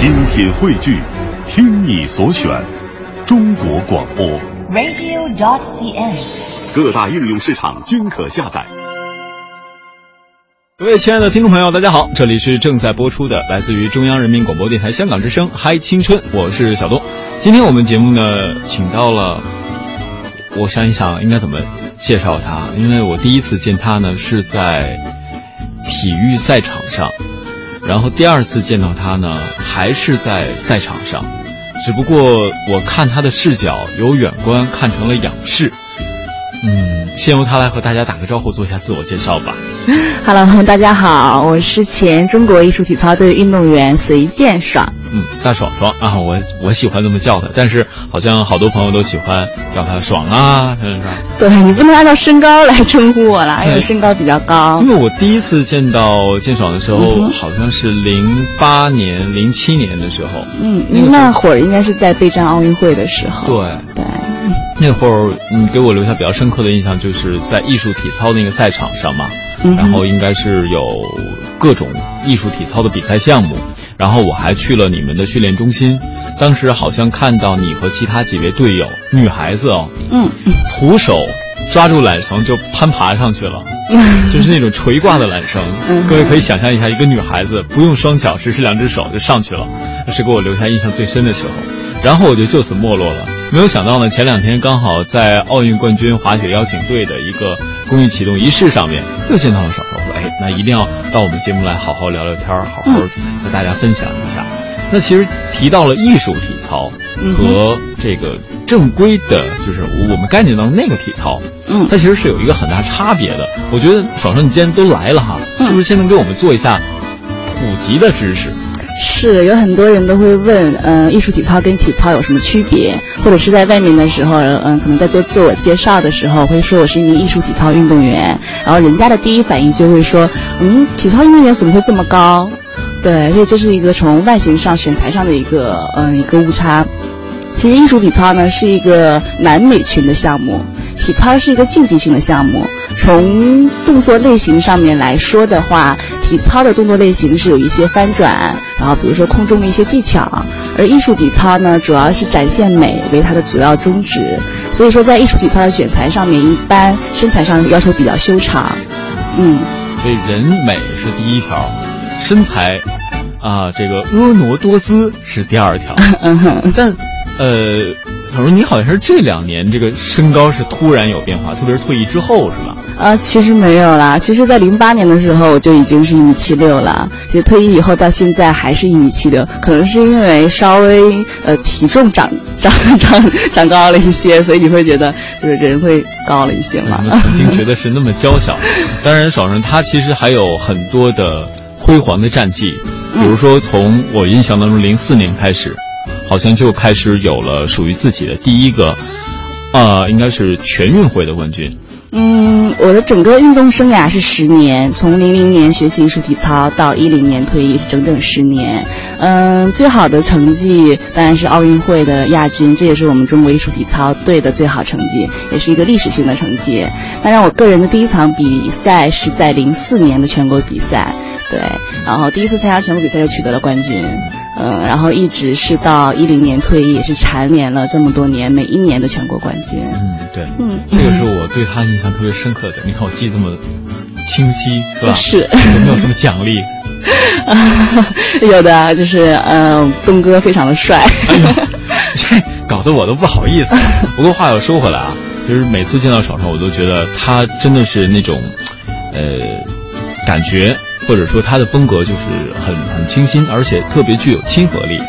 精品汇聚，听你所选，中国广播。radio.dot.cn，。各大应用市场均可下载。各位亲爱的听众朋友，大家好，这里是正在播出的来自于中央人民广播电台香港之声《嗨青春》，我是小东。今天我们节目呢，请到了，我想一想应该怎么介绍他，因为我第一次见他呢是在体育赛场上，然后第二次见到他呢还是在赛场上，只不过我看他的视角由远观看成了仰视。嗯，先由他来和大家打个招呼，做一下自我介绍吧。Hello，大家好，我是前中国艺术体操队运动员隋建爽。嗯，大爽爽啊，我我喜欢这么叫他，但是好像好多朋友都喜欢叫他爽啊，是吧？对你不能按照身高来称呼我啦，因为身高比较高因。为我第一次见到建爽的时候，嗯好像是零八年、零七年的时候，嗯，那会儿应该是在备战奥运会的时候。对对，那会儿你给我留下比较深刻的印象，就是在艺术体操那个赛场上嘛，嗯然后应该是有各种艺术体操的比赛项目，然后我还去了你们的训练中心，当时好像看到你和其他几位队友，女孩子哦，嗯嗯徒手抓住缆绳就攀爬上去了，就是那种垂挂的缆绳。嗯各位可以想象一下，一个女孩子不用双脚，只是两只手就上去了，这是给我留下印象最深的时候。然后我就就此没落了。没有想到呢，前两天刚好在奥运冠军滑雪邀请队的一个公益启动仪式上面，又见到了爽爽。那一定要到我们节目来好好聊聊天儿，好好和大家分享一下。那其实提到了艺术体操嗯和这个正规的，就是我们概念当中那个体操，嗯它其实是有一个很大差别的。我觉得爽爽，你既然都来了哈，嗯是不是先能给我们做一下普及的知识？是有很多人都会问，嗯、艺术体操跟体操有什么区别？或者是在外面的时候，嗯、可能在做自我介绍的时候，会说我是一名艺术体操运动员，然后人家的第一反应就会说，嗯，体操运动员怎么会这么高？对，所以这是一个从外形上、选材上的一个，嗯、一个误差。其实艺术体操呢是一个男美群的项目，体操是一个竞技性的项目。从动作类型上面来说的话，体操的动作类型是有一些翻转，然后比如说空中的一些技巧，而艺术体操呢主要是展现美为它的主要宗旨。所以说在艺术体操的选材上面，一般身材上要求比较修长。嗯，所以人美是第一条，身材啊，这个婀娜多姿是第二条。但呃，小荣，你好像是这两年这个身高是突然有变化，特别是退役之后，是吧？呃，其实没有啦。其实，在零八年的时候，我就已经是一米七六了。其实退役以后到现在还是一米七六，可能是因为稍微呃体重长 长长长高了一些，所以你会觉得就是人会高了一些嘛我。们曾经觉得是那么娇小。当然，爽荣他其实还有很多的辉煌的战绩，比如说从我印象当中，零四年开始，好像就开始有了属于自己的第一个，呃，应该是全运会的冠军。嗯，我的整个运动生涯是十年，从零零年学习艺术体操到一零年退役，是整整十年。嗯，最好的成绩当然是奥运会的亚军，这也是我们中国艺术体操队的最好成绩，也是一个历史性的成绩。当然，我个人的第一场比赛是在零四年的全国比赛，对，然后第一次参加全国比赛就取得了冠军。嗯，然后一直是到一零年退役，也是蝉联了这么多年每一年的全国冠军。嗯，对，嗯这个是我对他印象特别深刻的。你看我记得这么清晰，是吧？是有没有什么奖励？有的就是，嗯、东哥非常的帅。这搞得我都不好意思。不过话又说回来啊，就是每次见到爽爽，我都觉得他真的是那种，呃，感觉或者说他的风格就是很很清新，而且特别具有亲和力。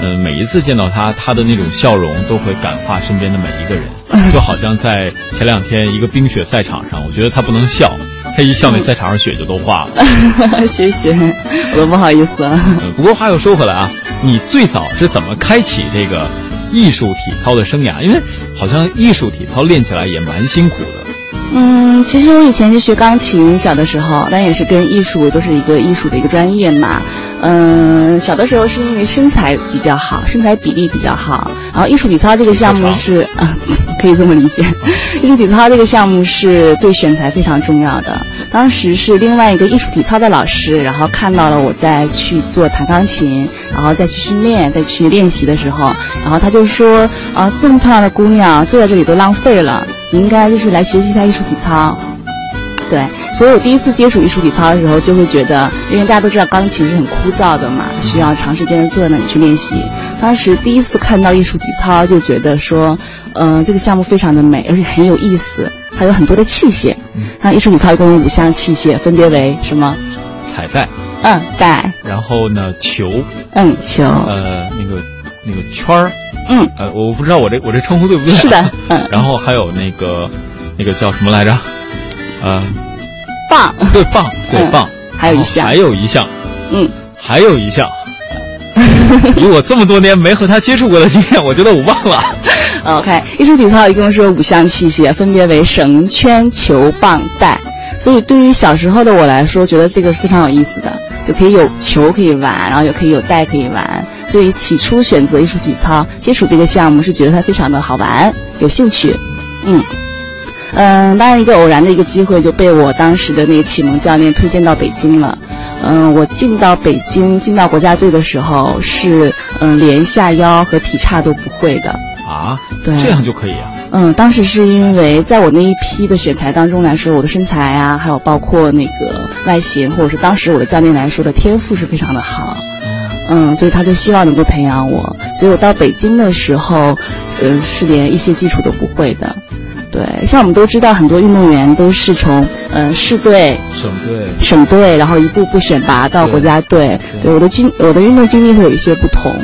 嗯、每一次见到他，他的那种笑容都会感化身边的每一个人，就好像在前两天一个冰雪赛场上，我觉得他不能笑，他一笑那赛场上雪就都化了。谢谢，我都不好意思啊。嗯，不过话又说回来啊，你最早是怎么开启这个艺术体操的生涯？因为好像艺术体操练起来也蛮辛苦的。嗯，其实我以前是学钢琴，小的时候，但也是跟艺术都是一个艺术的一个专业嘛。嗯，小的时候是因为身材比较好，身材比例比较好。然后艺术体操这个项目是啊，可以这么理解。艺术体操这个项目是对选材非常重要的。当时是另外一个艺术体操的老师，然后看到了我在去做弹钢琴，然后再去训练、再去练习的时候，然后他就说啊，这么漂亮的姑娘坐在这里都浪费了，你应该就是来学习一下艺术体操。对，所以我第一次接触艺术体操的时候，就会觉得，因为大家都知道钢琴是很枯燥的嘛，需要长时间的坐在那里去练习。当时第一次看到艺术体操，就觉得说，嗯，这个项目非常的美，而且很有意思，还有很多的器械。那艺术体操一共有五项器械，分别为什么？彩带。嗯，带。然后呢，球。嗯，球。呃，那个那个圈儿。嗯。呃，我不知道我这我这称呼对不对？是的。嗯。然后还有那个那个叫什么来着？呃，棒，对棒，对棒，还有一项，还有一项，嗯，还有一项。以我这么多年没和他接触过的经验，我觉得我忘了。OK，艺术体操一共是有五项器械，分别为绳、圈、球、棒、带。所以对于小时候的我来说，觉得这个是非常有意思的，就可以有球可以玩，然后也可以有带可以玩。所以起初选择艺术体操，接触这个项目是觉得它非常的好玩，有兴趣。嗯。嗯，当然一个偶然的一个机会就被我当时的那个启蒙教练推荐到北京了。嗯，我进到北京，进到国家队的时候是嗯连下腰和劈叉都不会的。啊？对，这样就可以啊？嗯，当时是因为在我那一批的选材当中来说，我的身材啊，还有包括那个外形，或者是当时我的教练来说的天赋是非常的好。嗯，所以他就希望能够培养我，所以我到北京的时候，呃，是连一些基础都不会的。对，像我们都知道，很多运动员都是从嗯市队、省队、省队，然后一步步选拔到国家队。对，我的经我的运动经历会有一些不同。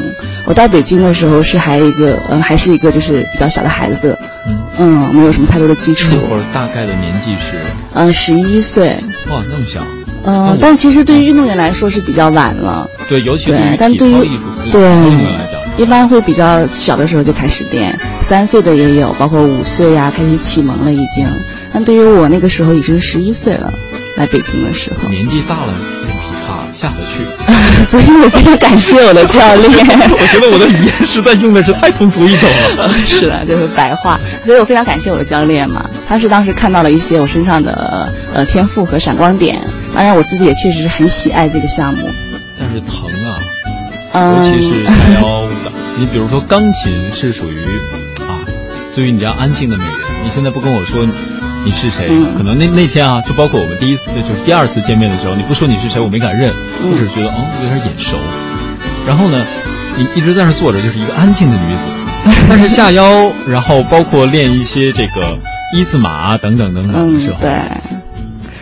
我到北京的时候是还一个嗯，还是一个就是比较小的孩子，嗯嗯，没有什么太多的基础。那会儿大概的年纪是嗯十一岁。哇，那么小。嗯，但其实对于运动员来说是比较晚了。对，尤其对，但对于对运动员来讲。一般会比较小的时候就开始练，三岁的也有，包括五岁呀开始启蒙了已经。但对于我那个时候已经十一岁了，来北京的时候，年纪大了练劈叉下得去。所以我非常感谢我的教练。我觉得我的语言实在用的是太通俗易懂了。是的，就是白话。所以我非常感谢我的教练嘛，他是当时看到了一些我身上的呃天赋和闪光点。当然我自己也确实是很喜爱这个项目。但是疼啊。尤其是下腰的，你比如说钢琴是属于啊，对于你这样安静的美人，你现在不跟我说你是谁，可能那那天啊，就包括我们第一次就是第二次见面的时候，你不说你是谁，我没敢认，我只是觉得哦有点眼熟。然后呢，你一直在那坐着，就是一个安静的女子。但是下腰，然后包括练一些这个一字马等等等等的时候，对。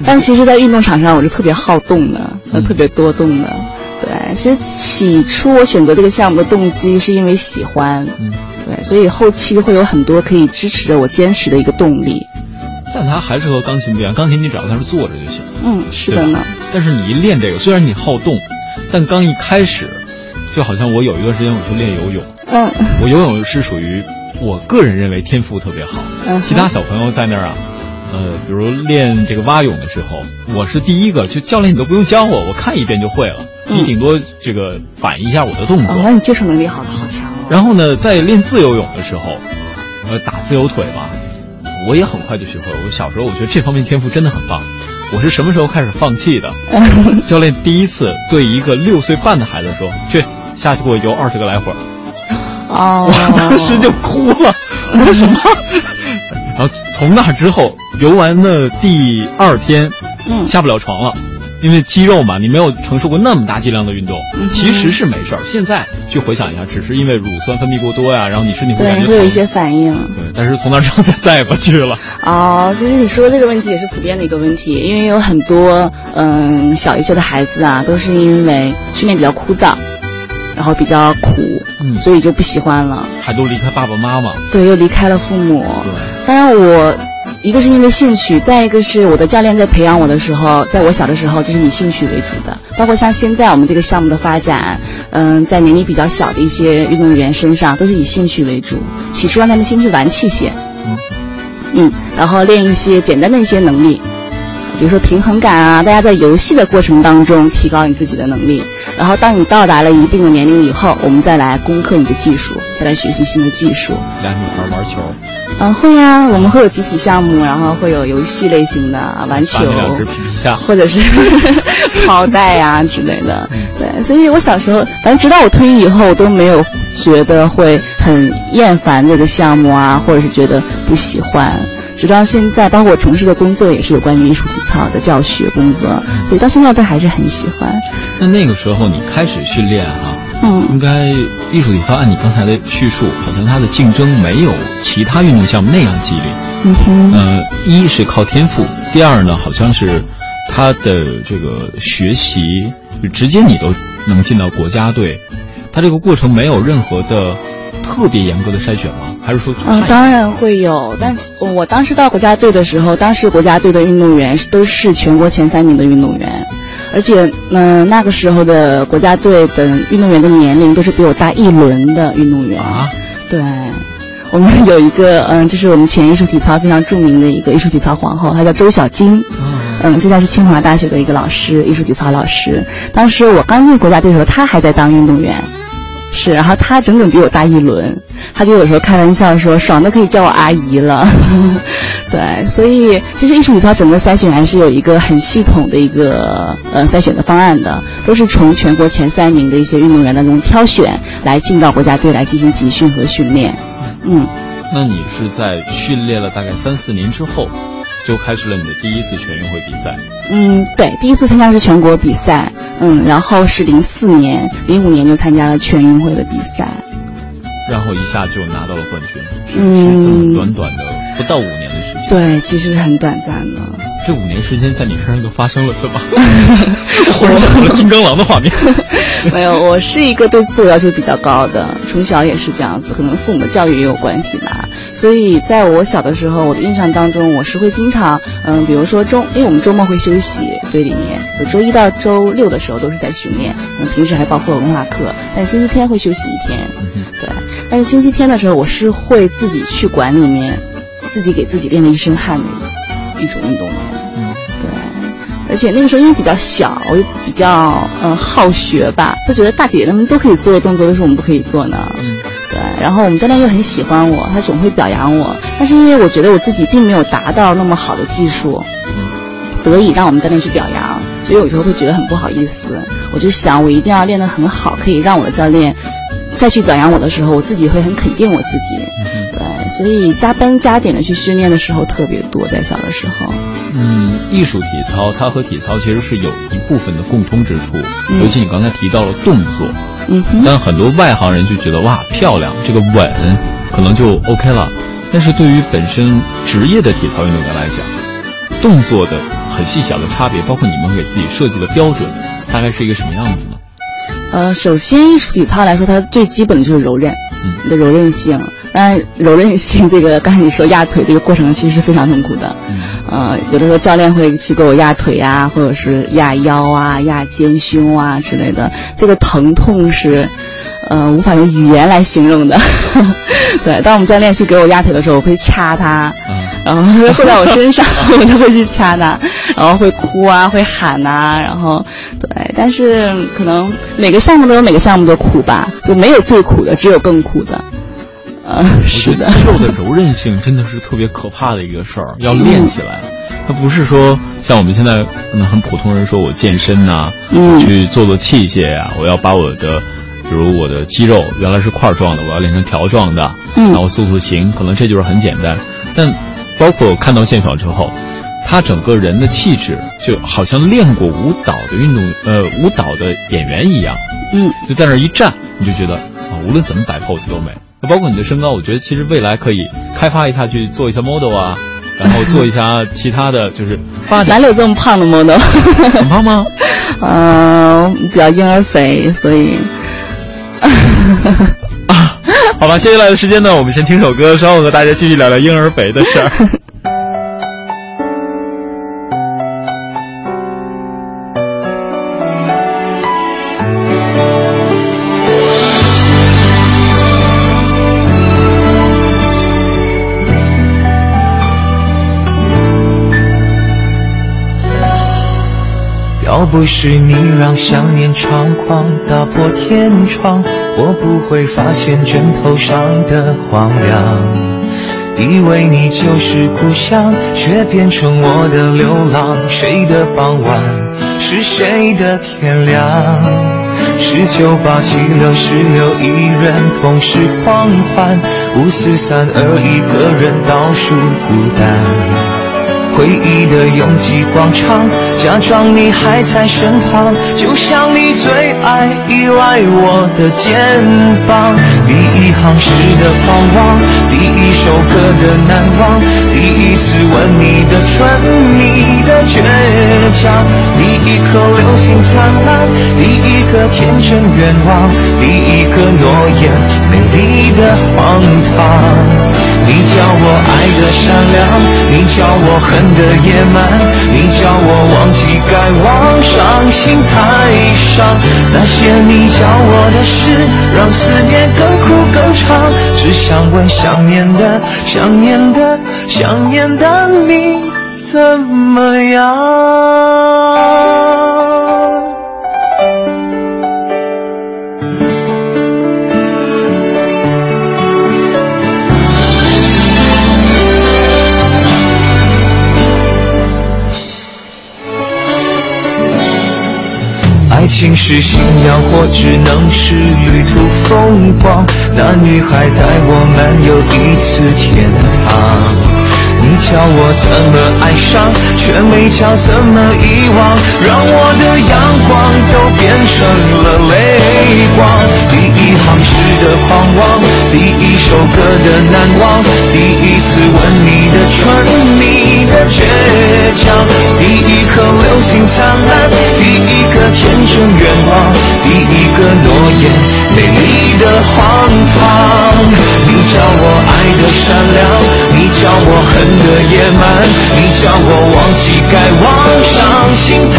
但其实，在运动场上，我是特别好动的，特别多动的。对，其实起初我选择这个项目的动机是因为喜欢，嗯，对，所以后期会有很多可以支持着我坚持的一个动力。但它还是和钢琴不一样，钢琴你只要在那坐着就行。嗯，是的呢。但是你一练这个，虽然你好动，但刚一开始，就好像我有一段时间我去练游泳，嗯，我游泳是属于我个人认为天赋特别好，嗯，其他小朋友在那儿啊。呃，比如练这个蛙泳的时候，我是第一个，就教练你都不用教我，我看一遍就会了。你顶多这个反一下我的动作。那你接受能力好好强哦。然后呢，在练自由泳的时候，呃，打自由腿嘛，我也很快就学会了。我小时候我觉得这方面天赋真的很棒。我是什么时候开始放弃的？教练第一次对一个六岁半的孩子说：“去下去给我游二十个来回。”哦，我当时就哭了。为什么？然后从那之后。游玩的第二天，嗯，下不了床了，因为肌肉嘛，你没有承受过那么大剂量的运动，其实是没事儿。现在去回想一下，只是因为乳酸分泌过多呀，然后你身体会感觉会有一些反应。对，但是从那之后再再也不去了。哦，其实你说这个问题也是普遍的一个问题，因为有很多嗯小一些的孩子啊，都是因为训练比较枯燥，然后比较苦，嗯，所以就不喜欢了，还都离开爸爸妈妈，对，又离开了父母。对，当然我。一个是因为兴趣，再一个是我的教练在培养我的时候，在我小的时候就是以兴趣为主的。包括像现在我们这个项目的发展，嗯，在年龄比较小的一些运动员身上，都是以兴趣为主。起初让他们先去玩器械，嗯，然后练一些简单的一些能力，比如说平衡感啊，大家在游戏的过程当中提高你自己的能力，然后当你到达了一定的年龄以后，我们再来攻克你的技术，再来学习新的技术。俩女孩玩球，嗯，会呀、我们会有集体项目，然后会有游戏类型的玩球。或者是 抛带呀、之类的。对，所以我小时候，反正直到我退役以后，我都没有觉得会很厌烦这个项目啊，或者是觉得不喜欢。直到现在，包括我从事的工作也是有关于艺术体操的教学工作，所以到现在都还是很喜欢。那那个时候你开始训练啊，嗯应该艺术体操按你刚才的叙述，好像它的竞争没有其他运动项目那样激烈。嗯哼，呃，一是靠天赋，第二呢，好像是他的这个学习，就直接你都能进到国家队，他这个过程没有任何的特别严格的筛选吗？还是说嗯，当然会有，但是我当时到国家队的时候，当时国家队的运动员都是全国前三名的运动员，而且，嗯、那个时候的国家队的运动员的年龄都是比我大一轮的运动员。啊？对，我们有一个，嗯，就是我们前艺术体操非常著名的一个艺术体操皇后，她叫周小晶。嗯嗯，现在是清华大学的一个老师，艺术体操老师。当时我刚进国家队的时候，她还在当运动员，是，然后他整整比我大一轮，他就有时候开玩笑说，爽的可以叫我阿姨了。对，所以其实艺术体操整个筛选还是有一个很系统的一个呃筛选的方案的，都是从全国前三名的一些运动员当中挑选来进到国家队来进行集训和训练。嗯，那你是在训练了大概三四年之后，就开始了你的第一次全运会比赛。嗯，对，第一次参加是全国比赛，嗯，然后是零四年、零五年就参加了全运会的比赛，然后一下就拿到了冠军，是嗯。是这么短短的不到五年的时间。对，其实很短暂的。这五年时间在你身上都发生了，对吧？忽然想到了金刚狼的画面。没有，我是一个对自我要求比较高的，从小也是这样子，可能父母的教育也有关系吧。所以在我小的时候，我的印象当中，我是会经常，嗯，比如说周，因为我们周末会休息，队里面，就周一到周六的时候都是在训练，嗯，平时还包括文化课，但星期天会休息一天，对。但是星期天的时候，我是会自己去馆里面，自己给自己练了一身汗的一种运动员。嗯，对，而且那个时候因为比较小，我又比较嗯好学吧，就觉得大姐姐她们都可以做的动作，为什么我们不可以做呢？嗯，对，然后我们教练又很喜欢我，他总会表扬我，但是因为我觉得我自己并没有达到那么好的技术，嗯得以让我们教练去表扬，所以有时候会觉得很不好意思。我就想，我一定要练得很好，可以让我的教练再去表扬我的时候，我自己会很肯定我自己。对，所以加班加点的去训练的时候特别多，在小的时候。嗯，艺术体操它和体操其实是有一部分的共通之处，嗯尤其你刚才提到了动作，嗯哼。但很多外行人就觉得哇漂亮，这个稳可能就 OK 了。但是对于本身职业的体操运动员来讲，动作的很细小的差别，包括你们给自己设计的标准，大概是一个什么样子呢？呃，首先艺术体操来说，它最基本的就是柔韧，嗯你的柔韧性。当然，柔韧性这个刚才你说压腿这个过程其实是非常痛苦的。嗯呃，有的时候教练会去给我压腿啊，或者是压腰啊、压肩胸啊之类的，这个疼痛是，呃，无法用语言来形容的。对，当我们教练去给我压腿的时候，我会掐他，嗯然后他会坐在我身上，我就会去掐他，然后会哭啊，会喊呐、然后对，但是可能每个项目都有每个项目的苦吧，就没有最苦的，只有更苦的。呃，我是的觉得，肌肉的柔韧性真的是特别可怕的一个事儿，要练起来。它不是说像我们现在可能很普通人说我健身呐、嗯去做做器械呀、我要把我的，比如我的肌肉原来是块状的，我要练成条状的，嗯然后塑塑形，可能这就是很简单。但包括我看到现场之后，他整个人的气质就好像练过舞蹈的运动，呃，舞蹈的演员一样，嗯就在那儿一站，你就觉得啊，无论怎么摆 pose 都美。那包括你的身高，我觉得其实未来可以开发一下去做一下 model 啊，然后做一下其他的就是发哪展。里有这么胖的 model？很胖吗？嗯、比较婴儿肥，所以 啊，好吧，接下来的时间呢，我们先听首歌，稍后和大家继续聊聊婴儿肥的事儿。不是你让想念猖狂打破天窗，我不会发现枕头上的荒凉。以为你就是故乡，却变成我的流浪。谁的傍晚是谁的天亮？十九八七六十六，一人同时狂欢。五四三二，一个人倒数孤单。回忆的拥挤广场，假装你还在身旁，就像你最爱依赖我的肩膀。第一行诗的狂妄，第一首歌的难忘，第一次吻你的唇，你的倔强，第一颗流星灿烂，第一个天真愿望，第一个诺言，美丽的荒唐。你叫我爱的善良，你叫我恨的野蛮，你叫我忘记该忘，伤心太伤。那些你教我的事，让思念更苦更长。只想问想念的、想念的、想念的你怎么样？爱情是信仰，或只能是旅途风光。那女孩带我漫游一次天堂。你教我怎么爱上，却没教怎么遗忘，让我的阳光都变成了泪光。第一行诗的狂妄，第一首歌的难忘，第一次吻你的唇，你的倔强，第一颗流星灿烂，第一个天真愿望，第一个诺言，美丽的荒唐。叫我爱的善良，你叫我恨。的野蛮，你叫我忘记该忘，伤心太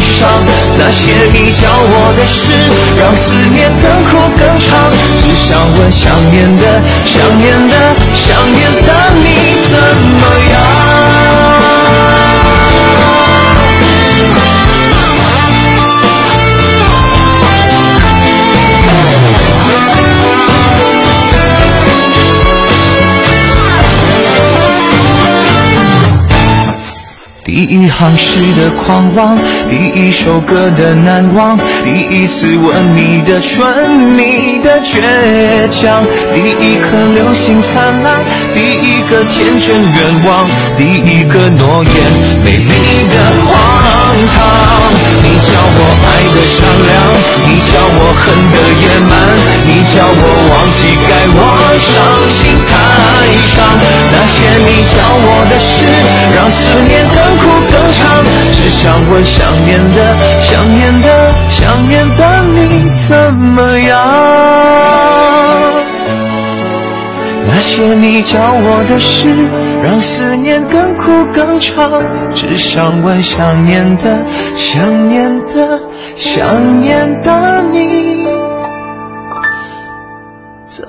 伤。那些你教我的事，让思念更苦更长。只想问想念的、想念的、想念的你怎么样？第一行诗的狂妄，第一首歌的难忘，第一次吻你的唇，你的倔强，第一颗流星灿烂，第一个天真愿望，第一个诺言，美丽的谎唐。你叫我爱的善良，你叫我恨的野蛮，你叫我忘记该忘，伤心太伤。那些你教我的事，让思念更。苦更长，只想问想念的、想念的、想念的你怎么样？你教我的事，让思念更苦更长。只想问想念的、想念的、想念的你怎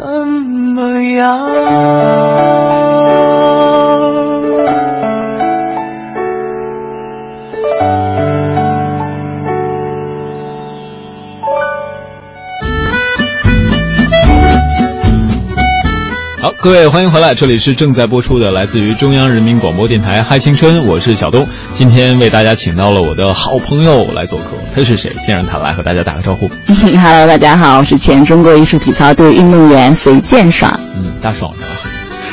么样？各位，欢迎回来，这里是正在播出的来自于中央人民广播电台《嗨青春》，我是小东。今天为大家请到了我的好朋友来做客，他是谁？先让他来和大家打个招呼。Hello，大家好，我是前中国艺术体操队运动员隋建爽。嗯，大爽的。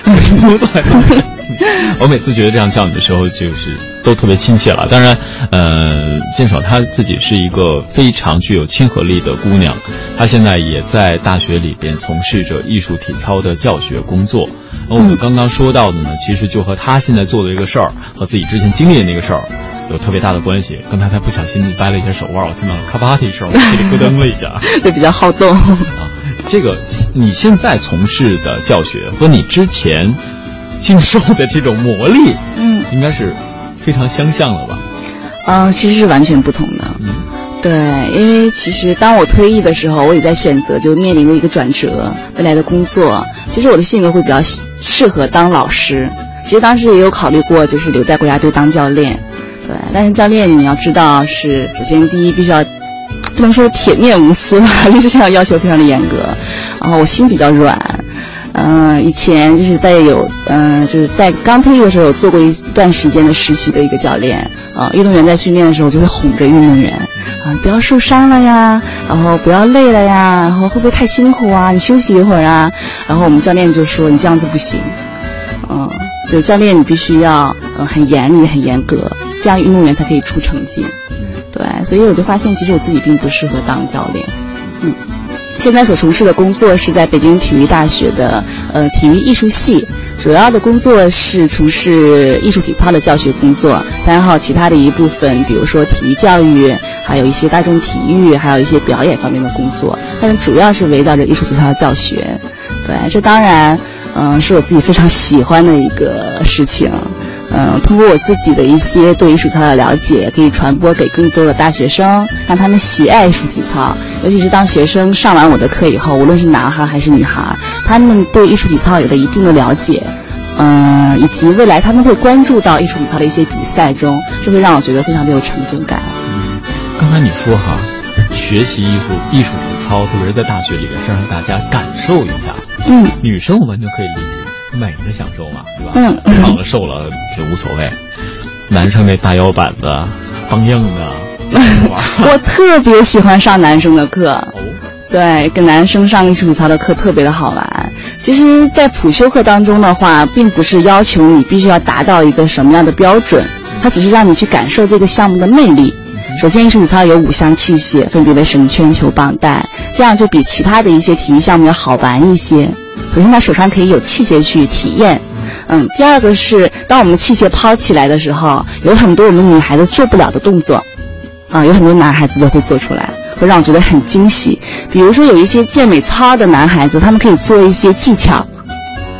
不错。我每次觉得这样叫你的时候，就是都特别亲切了。当然，呃，建爽她自己是一个非常具有亲和力的姑娘，她现在也在大学里边从事着艺术体操的教学工作。而我们刚刚说到的呢，其实就和她现在做的这个事儿和自己之前经历的那个事儿有特别大的关系。刚才她不小心掰了一下手腕，我听到了咔吧的一声，我心里咯噔了一下。对，比较好动 啊。这个你现在从事的教学和你之前。经受的这种磨砺，嗯，应该是非常相像了吧？嗯，其实是完全不同的。嗯，对，因为其实当我退役的时候，我也在选择，就面临着一个转折，未来的工作。其实我的性格会比较适合当老师。其实当时也有考虑过，就是留在国家队当教练。对，但是教练你要知道是，首先第一必须要不能说铁面无私吧，就是要要求非常的严格。然后我心比较软，嗯、以前就是在有嗯、就是在刚退役的时候有做过一段时间的实习的一个教练啊、运动员在训练的时候就会哄着运动员啊，不要受伤了呀，然后不要累了呀，然后会不会太辛苦啊？你休息一会儿啊。然后我们教练就说你这样子不行，嗯，就教练你必须要呃很严厉、很严格，这样运动员才可以出成绩。对，所以我就发现其实我自己并不适合当教练。嗯，现在所从事的工作是在北京体育大学的呃体育艺术系，主要的工作是从事艺术体操的教学工作，当然还有其他的一部分，比如说体育教育，还有一些大众体育，还有一些表演方面的工作，但是主要是围绕着艺术体操的教学。对，这当然，嗯、是我自己非常喜欢的一个事情。嗯，通过我自己的一些对艺术体操的了解，可以传播给更多的大学生，让他们喜爱艺术体操。尤其是当学生上完我的课以后，无论是男孩还是女孩，他们对艺术体操有了一定的了解，嗯，以及未来他们会关注到艺术体操的一些比赛中，这会让我觉得非常的有成就感。刚才你说哈，学习艺术艺术体操，特别是在大学里面，是让大家感受一下。嗯，女生我完全可以理解，美的享受嘛，对吧？嗯胖了瘦了这无所谓。男生那大腰板子，梆硬的，我特别喜欢上男生的课。哦，对，跟男生上艺术体操的课特别的好玩。其实，在普修课当中的话，并不是要求你必须要达到一个什么样的标准，它只是让你去感受这个项目的魅力。首先，艺术体操有五项器械，分别为绳圈、球、棒带，这样就比其他的一些体育项目要好玩一些。首先，他手上可以有器械去体验。嗯，第二个是，当我们器械抛起来的时候，有很多我们女孩子做不了的动作，啊，有很多男孩子都会做出来，会让我觉得很惊喜。比如说，有一些健美操的男孩子，他们可以做一些技巧，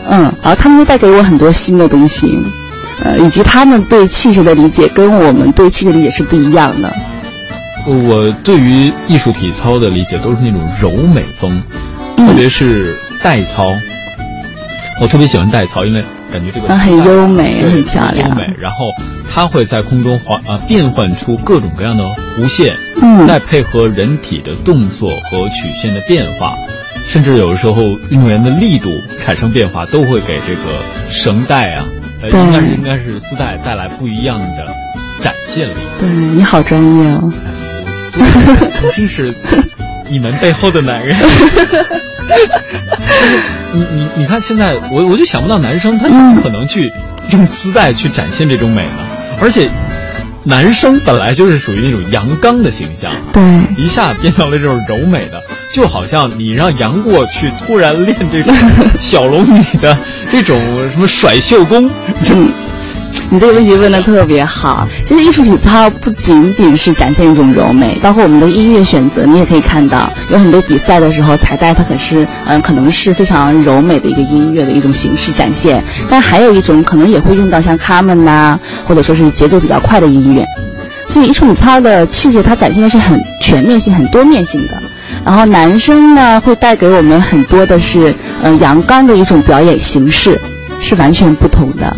嗯，然后他们会带给我很多新的东西，呃，以及他们对器械的理解跟我们对器械的理解是不一样的。我对于艺术体操的理解都是那种柔美风，嗯特别是带操。我特别喜欢带操，因为感觉这个嗯很优美很漂亮优美。然后它会在空中滑啊变换出各种各样的弧线，嗯再配合人体的动作和曲线的变化，甚至有的时候运动员的力度产生变化，都会给这个绳带啊，呃，应该是应该是丝带带来不一样的展现力。对你好专业哦。我曾经是你们背后的男人。你你你看，现在我我就想不到男生他怎么可能去用丝带去展现这种美呢？而且，男生本来就是属于那种阳刚的形象，对，一下变成了这种柔美的，就好像你让杨过去突然练这种 小龙女的这种什么甩袖功，嗯，你这个问题问的特别好。其实艺术体操不仅仅是展现一种柔美，包括我们的音乐选择，你也可以看到，有很多比赛的时候，彩带它可是嗯、可能是非常柔美的一个音乐的一种形式展现，但还有一种可能也会用到像卡门呐，或者说是节奏比较快的音乐。所以艺术体操的器械它展现的是很全面性、很多面性的。然后男生呢会带给我们很多的是呃阳刚的一种表演形式，是完全不同的。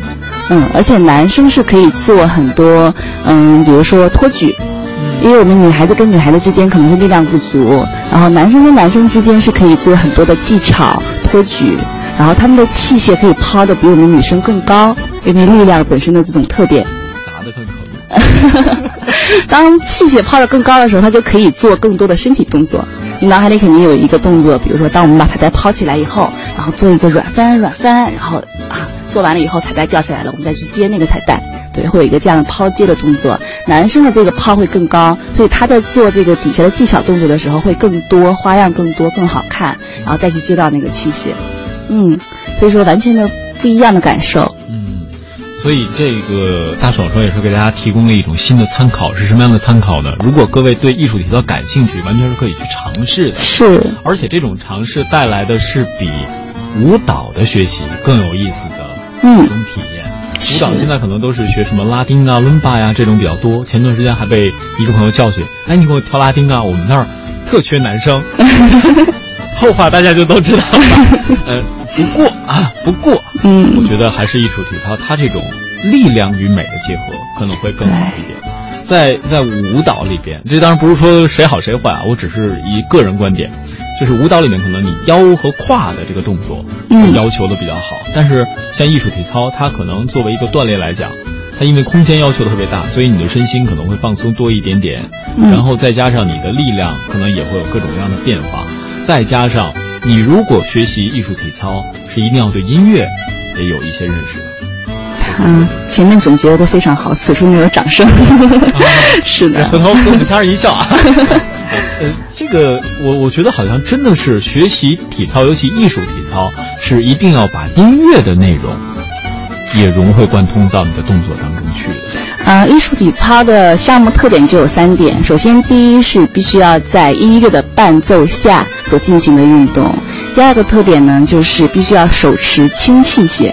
嗯，而且男生是可以做很多嗯，比如说托举。因为我们女孩子跟女孩子之间可能是力量不足，然后男生跟男生之间是可以做很多的技巧托举，然后他们的器械可以抛的比我们女生更高，因为力量本身的这种特点。当器械抛得更高的时候，它就可以做更多的身体动作。你脑海里肯定有一个动作，比如说，当我们把彩带抛起来以后，然后做一个软翻软翻，然后啊，做完了以后彩带掉下来了，我们再去接那个彩带，对，会有一个这样的抛接的动作。男生的这个抛会更高，所以他在做这个底下的技巧动作的时候会更多，花样更多，更好看，然后再去接到那个器械。嗯，所以说完全的不一样的感受。嗯，所以这个大爽说也是给大家提供了一种新的参考，是什么样的参考呢？如果各位对艺术体操感兴趣，完全是可以去尝试的。是，而且这种尝试带来的是比舞蹈的学习更有意思的嗯一种体验。舞蹈现在可能都是学什么拉丁啊、伦巴呀这种比较多。前段时间还被一个朋友教训，哎，你给我跳拉丁啊，我们那儿特缺男生。后话大家就都知道了。呃，不过啊，不过，嗯。我觉得还是艺术体操它这种力量与美的结合可能会更好一点。在在舞蹈里边，这当然不是说谁好谁坏啊，我只是以个人观点，就是舞蹈里面可能你腰和胯的这个动作嗯。要求的比较好，但是像艺术体操，它可能作为一个锻炼来讲，它因为空间要求的特别大，所以你的身心可能会放松多一点点，嗯。然后再加上你的力量可能也会有各种各样的变化，再加上你如果学习艺术体操，是一定要对音乐也有一些认识的。嗯，前面总结的都非常好，此处应有掌声。是的，回头给我们家人一笑啊。呃，这个我我觉得好像真的是学习体操，尤其艺术体操，是一定要把音乐的内容也融会贯通到你的动作当中去的。呃，艺术体操的项目特点就有三点。首先，第一是必须要在音乐的伴奏下所进行的运动；第二个特点呢，就是必须要手持轻器械，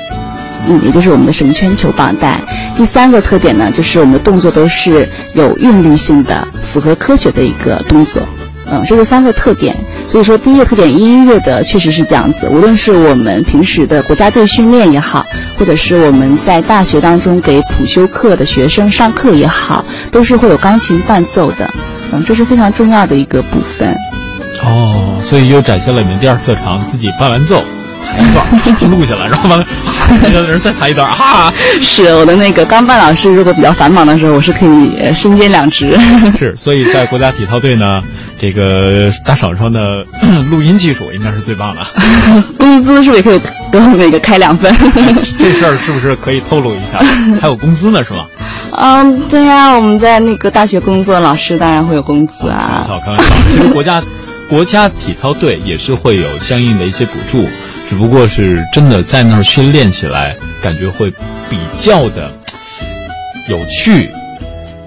嗯，也就是我们的绳圈球绑带。第三个特点呢，就是我们的动作都是有韵律性的，符合科学的一个动作。嗯，这是三个特点。所以说，第一个特点，音乐的确实是这样子。无论是我们平时的国家队训练也好，或者是我们在大学当中给普修课的学生上课也好，都是会有钢琴伴奏的。嗯，这是非常重要的一个部分。哦，所以又展现了你们第二特长，自己伴完奏。弹一段，录下来，然后完了，再弹一段，啊！是我的那个钢伴老师，如果比较繁忙的时候，我是可以呃身兼两职。是，所以在国家体操队呢，这个大爽爽的录音技术应该是最棒的。工资是不是也可以给我那个开两份？这事儿是不是可以透露一下？还有工资呢，是吧？嗯，对呀、我们在那个大学工作，老师当然会有工资啊。开玩笑，开玩笑。其实国家国家体操队也是会有相应的一些补助，只不过是真的在那儿训练起来，感觉会比较的有趣，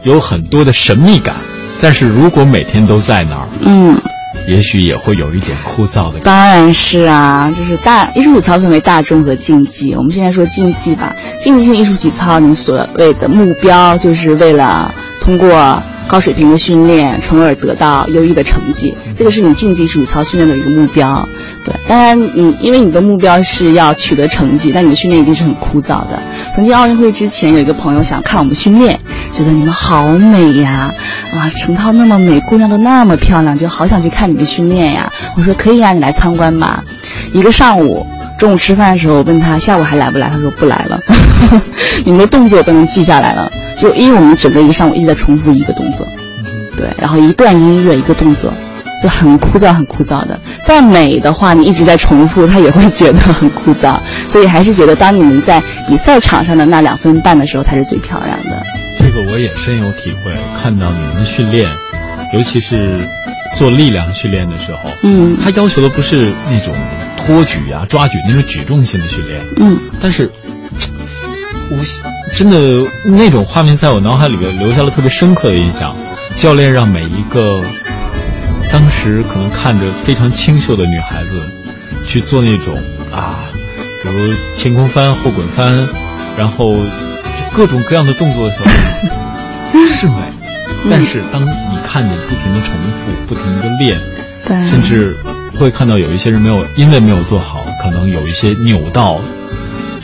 有很多的神秘感。但是如果每天都在那儿，嗯，也许也会有一点枯燥的。当然是啊，就是大艺术体操分为大众和竞技。我们现在说竞技吧，竞技性艺术体操，你所谓的目标就是为了通过高水平的训练，从而得到优异的成绩，这个是你竞技体操训练的一个目标。对，当然你因为你的目标是要取得成绩，但你的训练一定是很枯燥的。曾经奥运会之前有一个朋友想看我们训练，觉得你们好美呀，啊，成套那么美，姑娘都那么漂亮，就好想去看你们训练呀。我说可以啊，你来参观吧。一个上午，中午吃饭的时候我问他下午还来不来，他说不来了。你们的动作都能记下来了，就因为我们整个一个上午一直在重复一个动作，对，然后一段音乐一个动作。就很枯燥，很枯燥的。再美的话，你一直在重复，他也会觉得很枯燥。所以还是觉得，当你们在比赛场上的那两分半的时候，才是最漂亮的。这个我也深有体会，看到你们的训练，尤其是做力量训练的时候，嗯他要求的不是那种托举啊、抓举那种举重性的训练，嗯，但是，我真的那种画面在我脑海里边留下了特别深刻的印象。教练让每一个当时可能看着非常清秀的女孩子去做那种啊，比如前空翻、后滚翻，然后就各种各样的动作的时候，是美。但是当你看见不停的重复、不停的练，对，甚至会看到有一些人没有，因为没有做好，可能有一些扭到，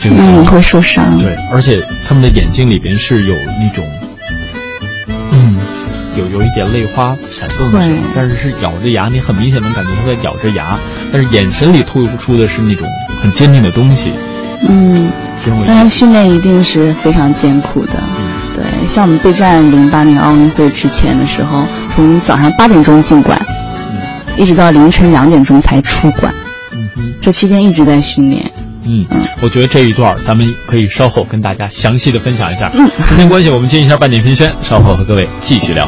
这个嗯会受伤。对，而且他们的眼睛里边是有那种，嗯，有有一点泪花闪动的时候会，但是是咬着牙，你很明显能感觉他在咬着牙，但是眼神里透露出的是那种很坚定的东西。嗯，当然。训练一定是非常艰苦的。嗯对，像我们备战零八年奥运会之前的时候，从早上八点钟进馆，一直到凌晨两点钟才出馆，这期间一直在训练。嗯，我觉得这一段咱们可以稍后跟大家详细的分享一下。嗯时间关系，我们进一下半点评宣，稍后和各位继续聊。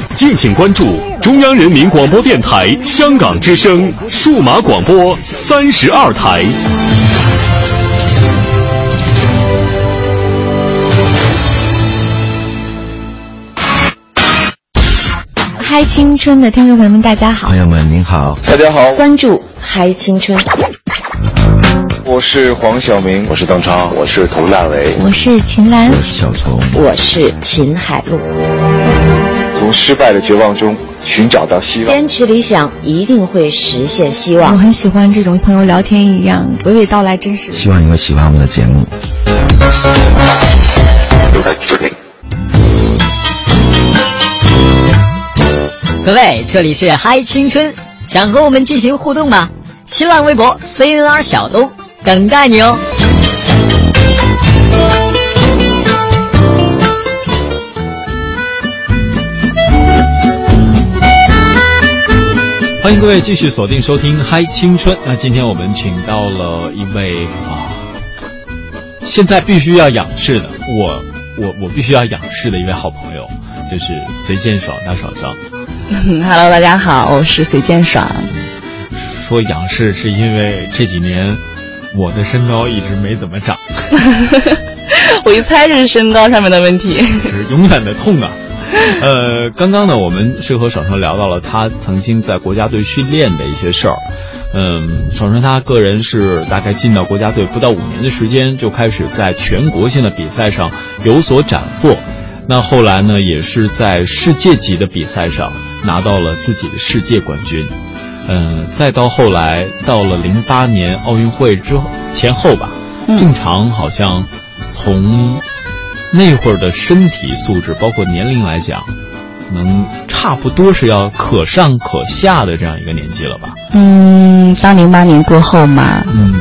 敬请关注中央人民广播电台香港之声数码广播三十二台。嗨青春的听众朋友们，大家好！朋友们您好，大家好！关注嗨青春。我是黄晓明，我是邓超，我是佟大为，我是秦岚，我是小虫，我是秦海璐。从失败的绝望中寻找到希望，坚持理想一定会实现希望。我很喜欢这种朋友聊天一样娓娓道来真实。希望你会喜欢我们的节目。各位，这里是嗨青春，想和我们进行互动吗？新浪微博 CNR 小东等待你哦。欢迎各位继续锁定收听《嗨青春》。那今天我们请到了一位啊，现在必须要仰视的，我我我必须要仰视的一位好朋友，就是隋建爽大爽爽。Hello，大家好，我是隋建爽。说仰视是因为这几年我的身高一直没怎么长，我一猜是身高上面的问题，是永远的痛啊。呃，刚刚呢，我们是和爽爽聊到了他曾经在国家队训练的一些事儿。嗯，爽爽他个人是大概进到国家队不到五年的时间，就开始在全国性的比赛上有所斩获。那后来呢，也是在世界级的比赛上拿到了自己的世界冠军。嗯，再到后来到了零八年奥运会之后前后吧，嗯、正常好像从。那会儿的身体素质，包括年龄来讲，能差不多是要可上可下的这样一个年纪了吧？嗯，当零八年过后嘛，嗯，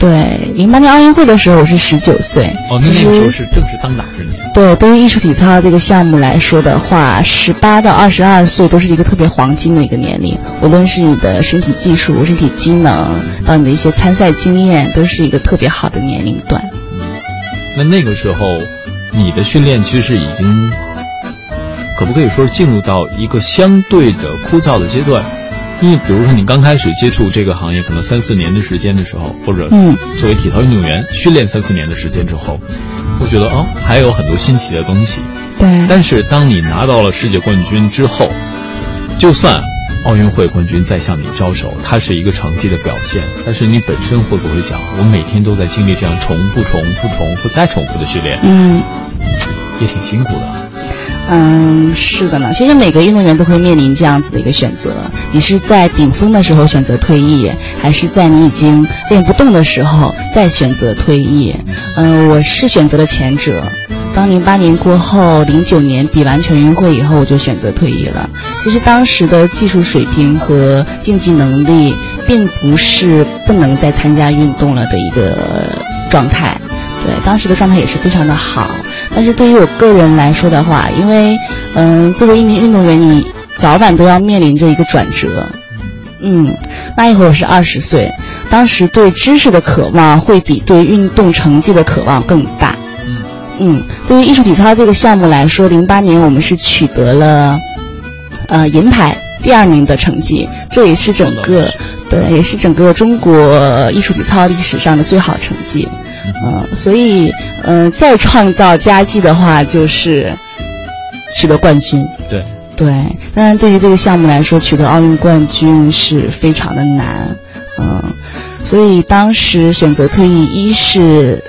对，零八年奥运会的时候我是十九岁，哦，那那个时候是正是当打之年。对，对于艺术体操这个项目来说的话，十八到二十二岁都是一个特别黄金的一个年龄，无论是你的身体技术、身体机能，到你的一些参赛经验，都是一个特别好的年龄段。嗯，那那个时候。你的训练其实已经，可不可以说是进入到一个相对的枯燥的阶段？因为比如说你刚开始接触这个行业，可能三四年的时间的时候，或者嗯，作为体操运动员训练三四年的时间之后，会觉得哦，还有很多新奇的东西。对。但是当你拿到了世界冠军之后，就算奥运会冠军再向你招手，它是一个成绩的表现，但是你本身会不会想，我每天都在经历这样重复、重复、重复再重复的训练？嗯。也挺辛苦的，嗯，是的呢。其实每个运动员都会面临这样子的一个选择：你是在顶峰的时候选择退役，还是在你已经练不动的时候再选择退役？嗯，我是选择了前者。当零八年过后，零九年比完全运会以后，我就选择退役了。其实当时的技术水平和竞技能力，并不是不能再参加运动了的一个状态。对，当时的状态也是非常的好。但是对于我个人来说的话，因为，嗯，作为一名运动员，你早晚都要面临着一个转折。嗯，那一会儿我是二十岁，当时对知识的渴望会比对运动成绩的渴望更大。嗯嗯，对于艺术体操这个项目来说，零八年我们是取得了，呃，银牌第二名的成绩，这也是整个对，也是整个中国艺术体操历史上的最好成绩。嗯、呃，所以，嗯、呃，再创造佳绩的话，就是取得冠军。对，对，当然对于这个项目来说，取得奥运冠军是非常的难，嗯，所以当时选择退役，一是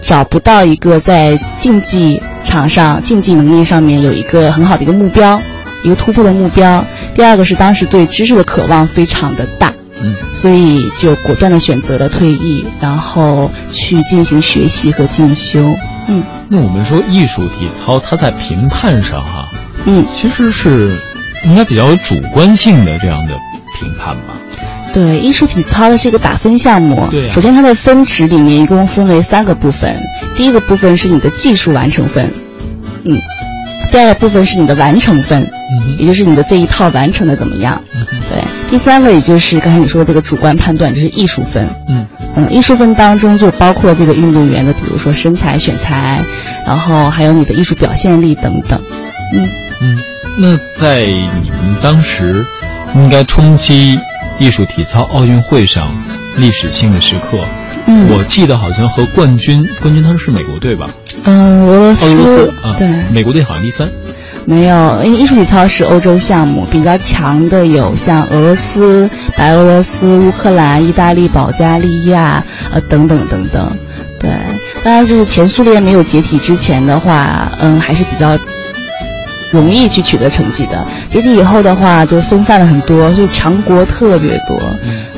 找不到一个在竞技场上竞技能力上面有一个很好的一个目标，一个突破的目标；第二个是当时对知识的渴望非常的大，嗯，所以就果断的选择了退役，然后去进行学习和进修。嗯，那我们说艺术体操，它在评判上哈。嗯，其实是应该比较有主观性的这样的评判吧。对，艺术体操是一个打分项目。对，首先它的分值里面一共分为三个部分，第一个部分是你的技术完成分，嗯，第二个部分是你的完成分，嗯，也就是你的这一套完成的怎么样。对，第三个也就是刚才你说的这个主观判断，就是艺术分。嗯嗯，艺术分当中就包括这个运动员的，比如说身材、选材，然后还有你的艺术表现力等等。嗯。嗯，那在你们当时应该冲击艺术体操奥运会上历史性的时刻，嗯，我记得好像和冠军冠军他是美国队吧？嗯，俄罗斯，俄罗斯啊，对，美国队好像第三。没有，因为艺术体操是欧洲项目，比较强的有像俄罗斯、白俄罗斯、乌克兰、意大利、保加利亚，呃，等等等等。对，当然就是前苏联没有解体之前的话，嗯，还是比较。容易去取得成绩的，解体以后的话就分散了很多，所以强国特别多。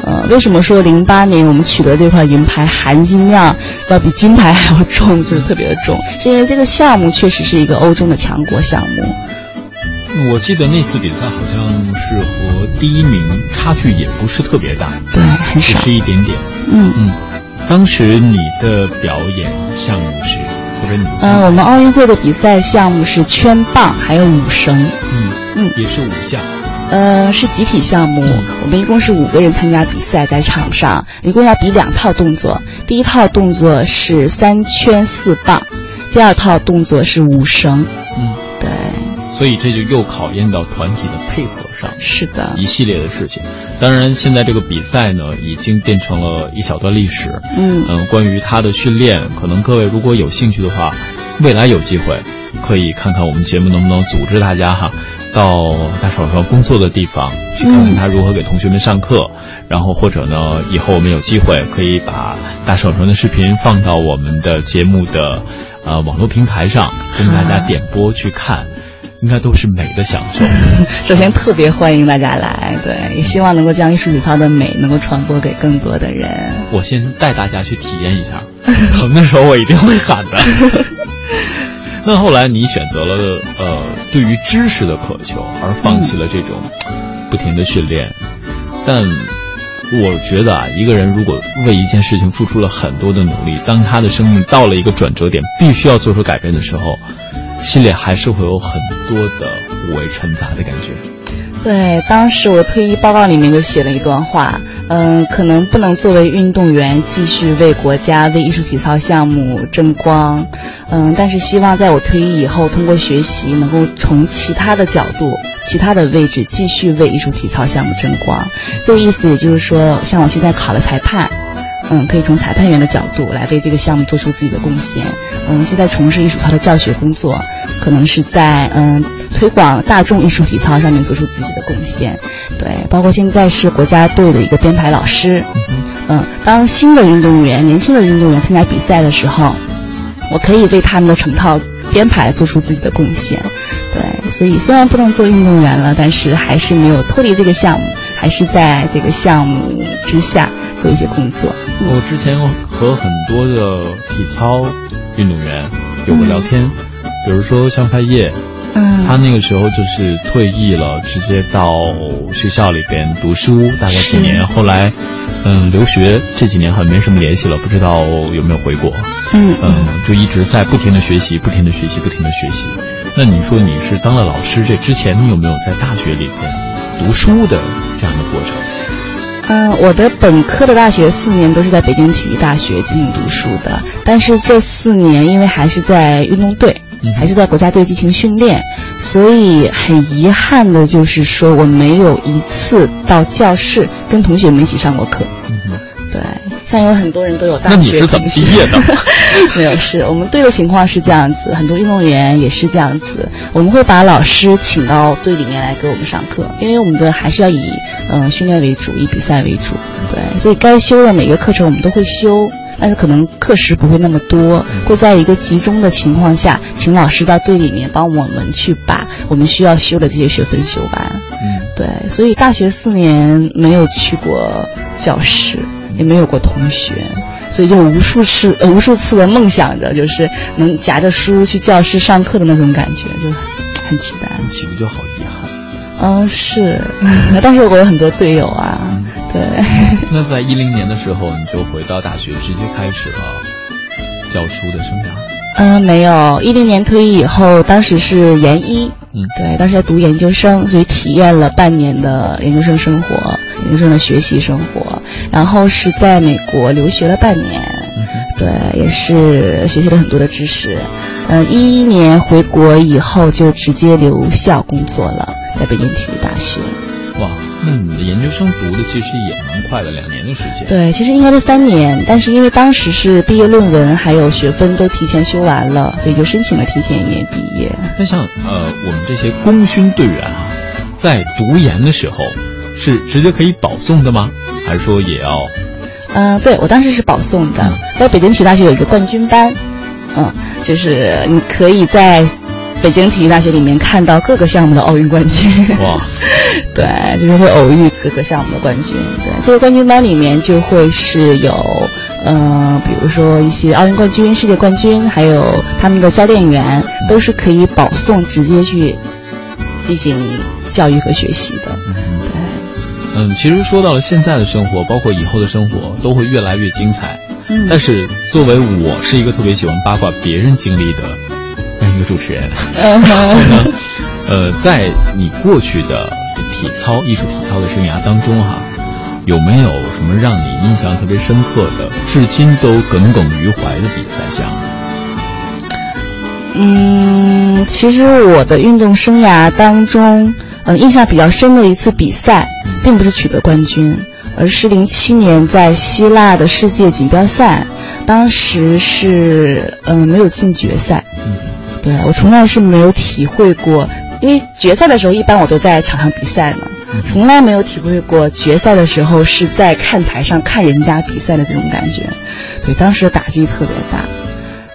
呃，为什么说零八年我们取得这块银牌含金量要比金牌还要重，就是特别的重？是因为这个项目确实是一个欧洲的强国项目。我记得那次比赛好像是和第一名差距也不是特别大，对，很少，只是一点点。嗯嗯，当时你的表演项目是？嗯，我们奥运会的比赛项目是圈棒，还有五绳。嗯嗯，也是五项。呃，是集体项目，我们一共是五个人参加比赛，在场上一共要比两套动作。第一套动作是三圈四棒，第二套动作是五绳。嗯，对。所以这就又考验到团体的配合上，是的，一系列的事情。当然，现在这个比赛呢，已经变成了一小段历史。嗯嗯，关于他的训练，可能各位如果有兴趣的话，未来有机会可以看看我们节目能不能组织大家哈，到大手上工作的地方去看看他如何给同学们上课。然后或者呢，以后我们有机会可以把大手绳的视频放到我们的节目的呃网络平台上，跟大家点播去看。应该都是美的享受。首先，特别欢迎大家来，对，也希望能够将艺术体操的美能够传播给更多的人。我先带大家去体验一下，疼的时候我一定会喊的。那后来你选择了呃，对于知识的渴求而放弃了这种不停的训练，但我觉得啊，一个人如果为一件事情付出了很多的努力，当他的生命到了一个转折点，必须要做出改变的时候。心里还是会有很多的五味陈杂的感觉。对，当时我退役报告里面就写了一段话，嗯，可能不能作为运动员继续为国家、为艺术体操项目争光，嗯，但是希望在我退役以后，通过学习，能够从其他的角度、其他的位置继续为艺术体操项目争光。这个意思也就是说，像我现在考了裁判。嗯，可以从裁判员的角度来为这个项目做出自己的贡献。嗯，现在从事艺术操的教学工作，可能是在嗯推广大众艺术体操上面做出自己的贡献。对，包括现在是国家队的一个编排老师。嗯，当新的运动员、年轻的运动员参加比赛的时候，我可以为他们的成套编排做出自己的贡献。对，所以虽然不能做运动员了，但是还是没有脱离这个项目，还是在这个项目之下。做一些工作。我之前和很多的体操运动员有过聊天，比如说像范叶，嗯，他那个时候就是退役了，直接到学校里边读书，大概几年，后来，嗯，留学这几年好像没什么联系了，不知道有没有回国。嗯嗯，就一直在不停的学习，不停的学习，不停的学习。那你说你是当了老师，这之前你有没有在大学里边读书的这样的过程？嗯，我的本科的大学四年都是在北京体育大学进行读书的，但是这四年因为还是在运动队，还是在国家队进行训练，所以很遗憾的就是说我没有一次到教室跟同学们一起上过课。嗯对，像有很多人都有大学。那你是怎么毕业的？没有，是我们队的情况是这样子，很多运动员也是这样子。我们会把老师请到队里面来给我们上课，因为我们的还是要以嗯训练为主，以比赛为主。对，所以该修的每个课程我们都会修，但是可能课时不会那么多，会在一个集中的情况下，请老师到队里面帮我们去把我们需要修的这些学分修完。嗯，对，所以大学四年没有去过教室。也没有过同学，所以就无数次、呃无数次的梦想着，就是能夹着书去教室上课的那种感觉，就很期待。岂不就好遗憾？嗯，是。但是我有很多队友啊，对。那在一零年的时候，你就回到大学，直接开始了教书的生涯？嗯，没有。一零年退役以后，当时是研一，嗯，对，当时在读研究生，所以体验了半年的研究生生活。研究生的学习生活，然后是在美国留学了半年，对，也是学习了很多的知识。嗯，一一年回国以后就直接留校工作了，在北京体育大学。哇，那你的研究生读的其实也蛮快的，两年的时间。对，其实应该是三年，但是因为当时是毕业论文还有学分都提前修完了，所以就申请了提前一年毕业。那像呃，我们这些功勋队员啊，在读研的时候。是直接可以保送的吗？还是说也要？嗯，对我当时是保送的，在北京体育大学有一个冠军班，嗯，就是你可以在北京体育大学里面看到各个项目的奥运冠军。哇，对，就是会偶遇各个项目的冠军。对，这个冠军班里面就会是有，嗯，比如说一些奥运冠军、世界冠军，还有他们的教练员，都是可以保送直接去进行教育和学习的。对。嗯，其实说到了现在的生活，包括以后的生活，都会越来越精彩。嗯，但是作为我是一个特别喜欢八卦别人经历的一个主持人，然后呢，呃，在你过去的体操、艺术体操的生涯当中，哈，有没有什么让你印象特别深刻的、至今都耿耿于怀的比赛项目？嗯，其实我的运动生涯当中。嗯，印象比较深的一次比赛，并不是取得冠军，而是零七年在希腊的世界锦标赛，当时是嗯没有进决赛。嗯，对我从来是没有体会过，因为决赛的时候一般我都在场上比赛嘛，从来没有体会过决赛的时候是在看台上看人家比赛的这种感觉，对，当时的打击特别大。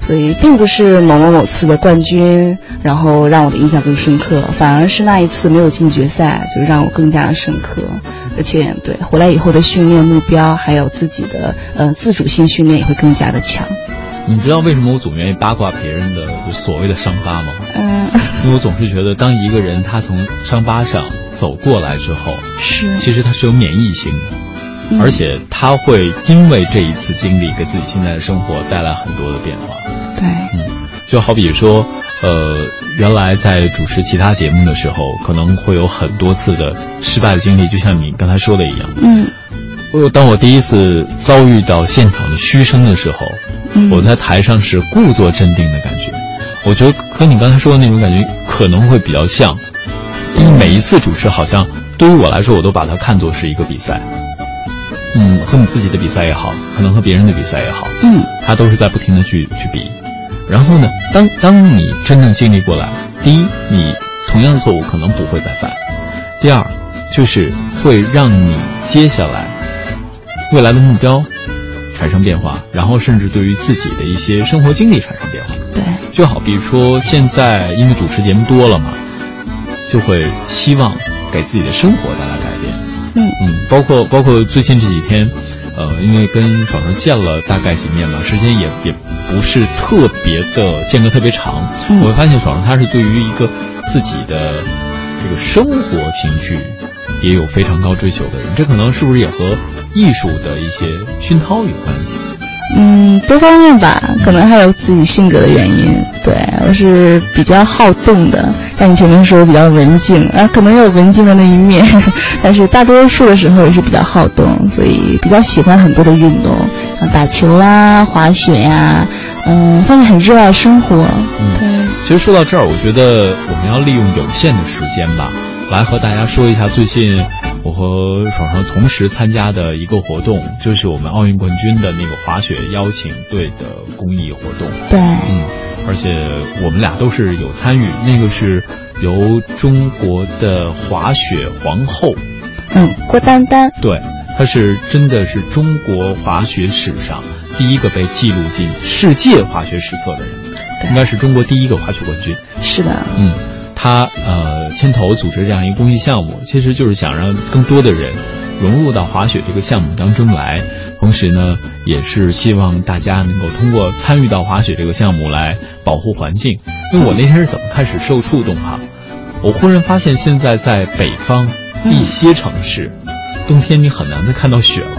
所以并不是某某某次的冠军，然后让我的印象更深刻，反而是那一次没有进决赛，就让我更加的深刻。而且，对回来以后的训练目标，还有自己的呃自主性训练也会更加的强。你知道为什么我总愿意八卦别人的所谓的伤疤吗？嗯，因为我总是觉得，当一个人他从伤疤上走过来之后，是其实他是有免疫性的。而且他会因为这一次经历，给自己现在的生活带来很多的变化。对，嗯，就好比说，呃，原来在主持其他节目的时候，可能会有很多次的失败的经历，就像你刚才说的一样。嗯，我当我第一次遭遇到现场的嘘声的时候，我在台上是故作镇定的感觉。我觉得和你刚才说的那种感觉可能会比较像，因为每一次主持，好像对于我来说，我都把它看作是一个比赛。嗯，和你自己的比赛也好，可能和别人的比赛也好，嗯，他都是在不停的去去比。然后呢，当当你真正经历过来，第一，你同样的错误可能不会再犯；第二，就是会让你接下来未来的目标产生变化，然后甚至对于自己的一些生活经历产生变化。对，就好比说现在因为主持节目多了嘛，就会希望给自己的生活带来改变。嗯嗯，包括包括最近这几天，呃，因为跟爽爽见了大概几面吧，时间也也不是特别的间隔特别长。我会发现爽爽他是对于一个自己的这个生活情趣也有非常高追求的人，这可能是不是也和艺术的一些熏陶有关系？嗯，多方面吧，可能还有自己性格的原因。对我是比较好动的，像你前面说比较文静，啊，可能有文静的那一面，但是大多数的时候也是比较好动，所以比较喜欢很多的运动，像打球啊、滑雪呀，嗯，算是很热爱生活。嗯，其实说到这儿，我觉得我们要利用有限的时间吧，来和大家说一下最近。我和爽爽同时参加的一个活动，就是我们奥运冠军的那个滑雪邀请队的公益活动。对，嗯，而且我们俩都是有参与，那个是由中国的滑雪皇后，嗯，郭丹丹，对，她是真的是中国滑雪史上第一个被记录进世界滑雪史册的人，应该是中国第一个滑雪冠军。是的，嗯。他呃牵头组织这样一个公益项目，其实就是想让更多的人融入到滑雪这个项目当中来，同时呢，也是希望大家能够通过参与到滑雪这个项目来保护环境。因为我那天是怎么开始受触动哈？我忽然发现现在在北方一些城市，冬天你很难再看到雪了，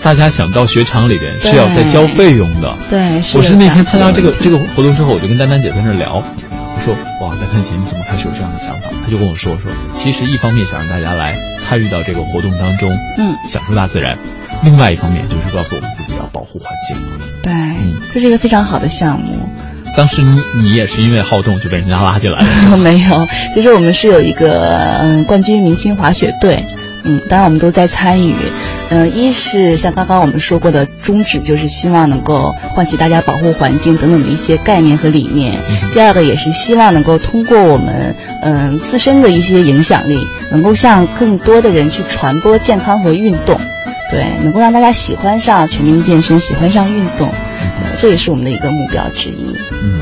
大家想到雪场里边是要再交费用的。对，我是那天参加这个这个活动之后，我就跟丹丹姐在那聊。说哇，在看节你怎么开始有这样的想法？他就跟我说说，其实一方面想让大家来参与到这个活动当中，嗯，享受大自然；另外一方面就是告诉我们自己要保护环境。对，嗯，这是一个非常好的项目。当时你你也是因为好动就被人家拉进来了？没有，其实我们是有一个嗯冠军明星滑雪队。嗯，当然我们都在参与。嗯，一是像刚刚我们说过的宗旨，就是希望能够唤起大家保护环境等等的一些概念和理念。第二个也是希望能够通过我们嗯自身的一些影响力，能够向更多的人去传播健康和运动。对，能够让大家喜欢上全民健身，喜欢上运动。对，这也是我们的一个目标之一。嗯，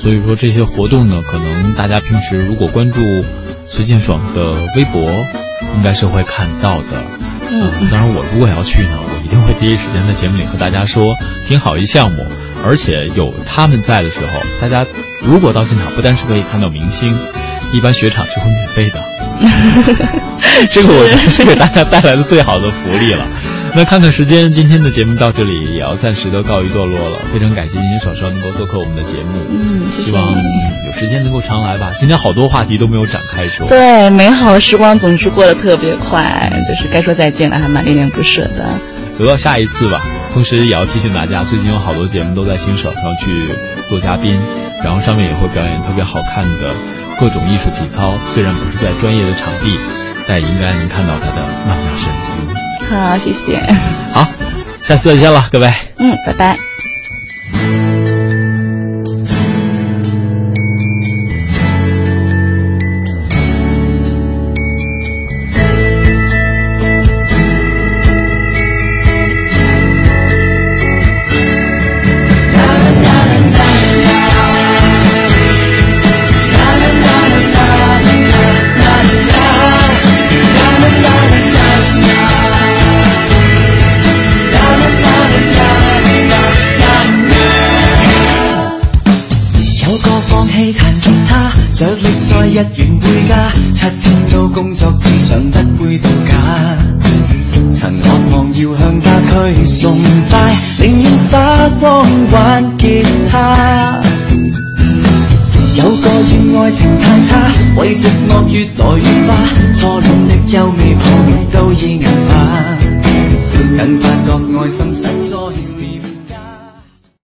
所以说这些活动呢，可能大家平时如果关注崔健爽的微博。应该是会看到的，嗯，当然我如果要去呢，我一定会第一时间在节目里和大家说，挺好一项目，而且有他们在的时候，大家如果到现场，不单是可以看到明星，一般雪场是会免费的，这个我觉得是给大家带来的最好的福利了。那看看时间，今天的节目到这里也要暂时的告一段落了。非常感谢今天爽爽能够做客我们的节目，嗯，希望有时间能够常来吧。今天好多话题都没有展开说，对，美好的时光总是过得特别快，就是该说再见了，还蛮恋恋不舍的。留到下一次吧。同时也要提醒大家，最近有好多节目都在新手上去做嘉宾，然后上面也会表演特别好看的各种艺术体操。虽然不是在专业的场地，但也应该能看到他的曼妙身姿。好，谢谢。好，下次再见了，各位。嗯，拜拜。优